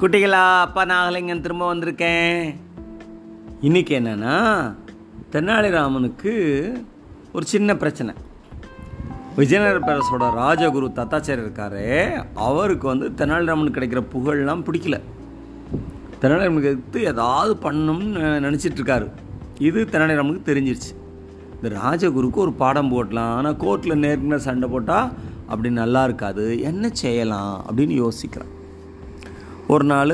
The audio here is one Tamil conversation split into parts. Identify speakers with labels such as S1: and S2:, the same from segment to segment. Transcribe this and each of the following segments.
S1: குட்டிகளா அப்பா நாகலிங்கன் திரும்ப வந்திருக்கேன். இன்னைக்கு என்னன்னா தென்னாலிராமனுக்கு ஒரு சின்ன பிரச்சனை. விஜயநகர பேரரசோட ராஜகுரு தத்தாச்சாரியர் இருக்காரு. அவருக்கு வந்து தெனாலிராமன் கிடைக்கிற புகழ்லாம் பிடிக்கல. தெனாலிராமனுக்கு எடுத்து ஏதாவது பண்ணணும்னு நினச்சிட்டு இருக்காரு. இது தெனாலிராமனுக்கு தெரிஞ்சிருச்சு. இந்த ராஜகுருக்கு ஒரு பாடம் போடலாம். ஆனால் கோர்ட்டில் நேர்மையாக சண்டை போட்டால் அப்படி நல்லா இருக்காது. என்ன செய்யலாம் அப்படின்னு யோசிக்கிறான். ஒரு நாள்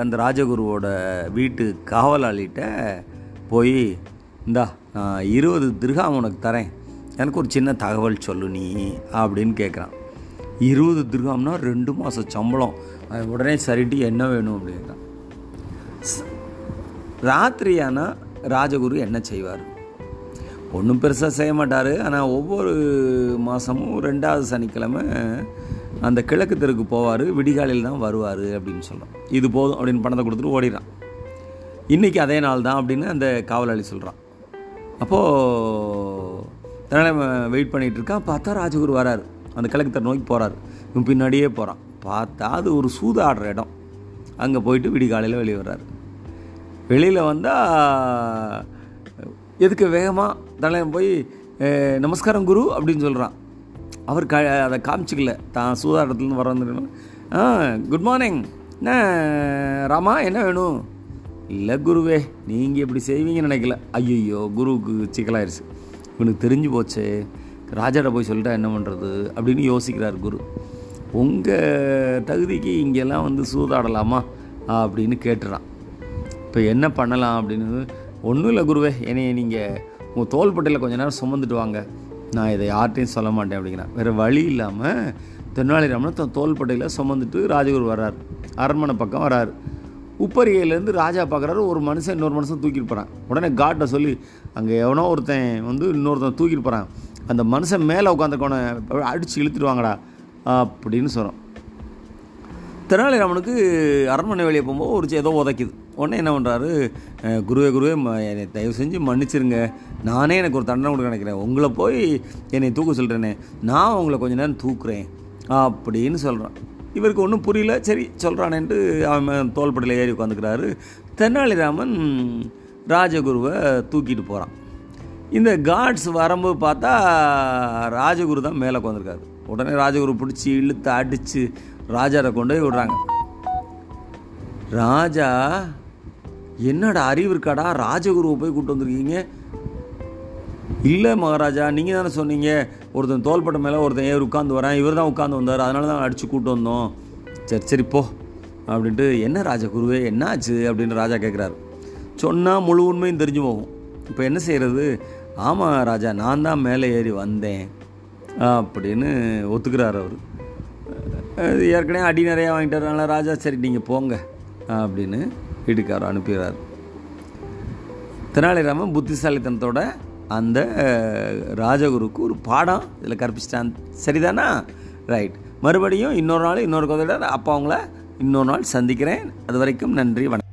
S1: அந்த ராஜகுருவோட வீட்டு காவலாளிகிட்ட போய் இந்தா நான் இருபது திருகாம் உனக்கு தரேன். எனக்கு ஒரு சின்ன தகவல் சொல்லு நீ அப்படின்னு கேட்குறான் இருபது திருகாம்னா ரெண்டு மாதம் சம்பளம். அவன் உடனே சரிட்டு என்ன வேணும் அப்படின்றான் ராத்திரியானா ராஜகுரு என்ன செய்வார்? ஒன்றும் பெருசாக செய்ய மாட்டார். ஆனால் ஒவ்வொரு மாதமும் ரெண்டாவது சனிக்கிழமை அந்த கிழக்கு தெருக்கு போவார் விடிகாலையில் தான் வருவார் அப்படின்னு சொல்கிறான் இது போதும் அப்படின்னு பணத்தை கொடுத்துட்டு ஓடிடுறான். இன்றைக்கி அதே நாள் தான் அப்படின்னு அந்த காவலாளி சொல்கிறான் அப்போது அதனால் வெயிட் பண்ணிகிட்டு இருக்கான். பார்த்தா ராஜகுரு வராரு. அந்த கிழக்கு தெரு நோக்கி போகிறாரு இவன் பின்னாடியே போகிறான் பார்த்தா அது ஒரு சூதாடுற இடம். அங்கே போயிட்டு விடிகாலையில் வெளியே வர்றாரு. வெளியில் வந்தால் எதுக்கு வேகமாக தலைவன் போய் நமஸ்காரம் குரு அப்படின்னு சொல்கிறான் அவர் க அதை காமிச்சிக்கல. தான் சூதாட்டத்துலேருந்து வர ஆ குட் மார்னிங் என்ன ராமா என்ன வேணும்? இல்லை குருவே நீங்கள் இப்படி செய்வீங்கன்னு நினைக்கல. ஐயோ குருவுக்கு சிக்கலாயிருச்சு. இவனுக்கு தெரிஞ்சு போச்சே. ராஜாட்ட போய் சொல்லிட்டா என்ன பண்ணுறது அப்படின்னு யோசிக்கிறார் குரு. உங்கள் தகுதிக்கு இங்கெல்லாம் வந்து சூதாடலாமா? அப்படின்னு கேட்டுறான். இப்போ என்ன பண்ணலாம் அப்படின்னு ஒன்றும் இல்லை குருவே. என்னைய நீங்கள் உங்கள் தோள்பட்டையில் கொஞ்ச நேரம் சுமந்துட்டு வாங்க. நான் இதை யார்ட்டையும் சொல்ல மாட்டேன் அப்படிங்கிறான். வேறு வழி இல்லாமல் தென்னாலிராமன் தன் தோள்பட்டையில் சுமந்துட்டு ராஜகுரு வர்றார். அரண்மனை பக்கம் வராரு உப்பரிகையிலேருந்து ராஜா பார்க்குறாரு ஒரு மனுஷன் இன்னொரு மனுஷன் தூக்கிட்டு போகிறான் உடனே காட்டை சொல்லி அங்கே எவனோ ஒருத்தன் வந்து இன்னொருத்தன் தூக்கிட்டு போகிறான் அந்த மனுஷன் மேலே உட்காந்துக்கோன அடித்து இழுத்துட்டு வாங்கடா அப்படின்னு சொல்கிறோம் தெனாலிராமனுக்கு அரண்மனை வெளியே போகும்போது ஒரு ஏதோ உதைக்குது. உடனே என்ன பண்ணுறாரு குருவே குருவே ம- என்னை தயவு செஞ்சு மன்னிச்சிருங்க. நானே எனக்கு ஒரு தண்டனை கொடுக்க நினைக்கிறேன். உங்களை போய் என்னை தூக்க சொல்கிறேனே நான் உங்களை கொஞ்ச நேரம் தூக்குறேன். அப்படின்னு சொல்கிறான் இவருக்கு ஒன்றும் புரியல. சரி சொல்கிறானேன்ட்டு அவன் தோள்பட்டையில் ஏறி உட்காந்துக்கிறாரு தெனாலிராமன் ராஜகுருவை தூக்கிட்டு போகிறான் இந்த காட்ஸ் வரும்போது பார்த்தா ராஜகுரு தான் மேலே உட்காந்துருக்காரு உடனே ராஜகுரு பிடிச்சி இழுத்து அடித்து ராஜாரை கொண்டு போய் விடுறாங்க. ராஜா என்னடா அறிவு இருக்காடா? ராஜகுருவை போய் கூட்டு வந்திருக்கீங்க. இல்லை மகாராஜா நீங்கள் தானே சொன்னீங்க ஒருத்தன் தோல்பட்ட மேலே ஒருத்தன் ஏறி உட்காந்து வரேன். இவர் தான் உட்காந்து வந்தார். அதனால தான் அடித்து கூட்டு வந்தோம். சரி சரி போ அப்படின்ட்டு என்ன ராஜகுருவே என்னாச்சு அப்படின்னு ராஜா கேட்குறாரு சொன்னால் முழு உண்மையும் தெரிஞ்சு போகும். இப்போ என்ன செய்கிறது ஆமாம் ராஜா நான் தான் மேலே ஏறி வந்தேன். அப்படின்னு ஒத்துக்கிறார் அவர். ஏற்கனவே அடி நிறையா வாங்கிட்டு வரனால ராஜா சரி நீங்கள் போங்க. அப்படின்னு வீட்டுக்கார அனுப்புகிறார் தெனாலிராமன் புத்திசாலித்தனத்தோட அந்த ராஜகுருக்கு ஒரு பாடம் இதில் கற்பிச்சிட்டான். சரிதானா? ரைட் மறுபடியும் இன்னொரு நாள் இன்னொரு கதையோட அப்போ அவங்கள இன்னொரு நாள் சந்திக்கிறேன். அது வரைக்கும் நன்றி வணக்கம்.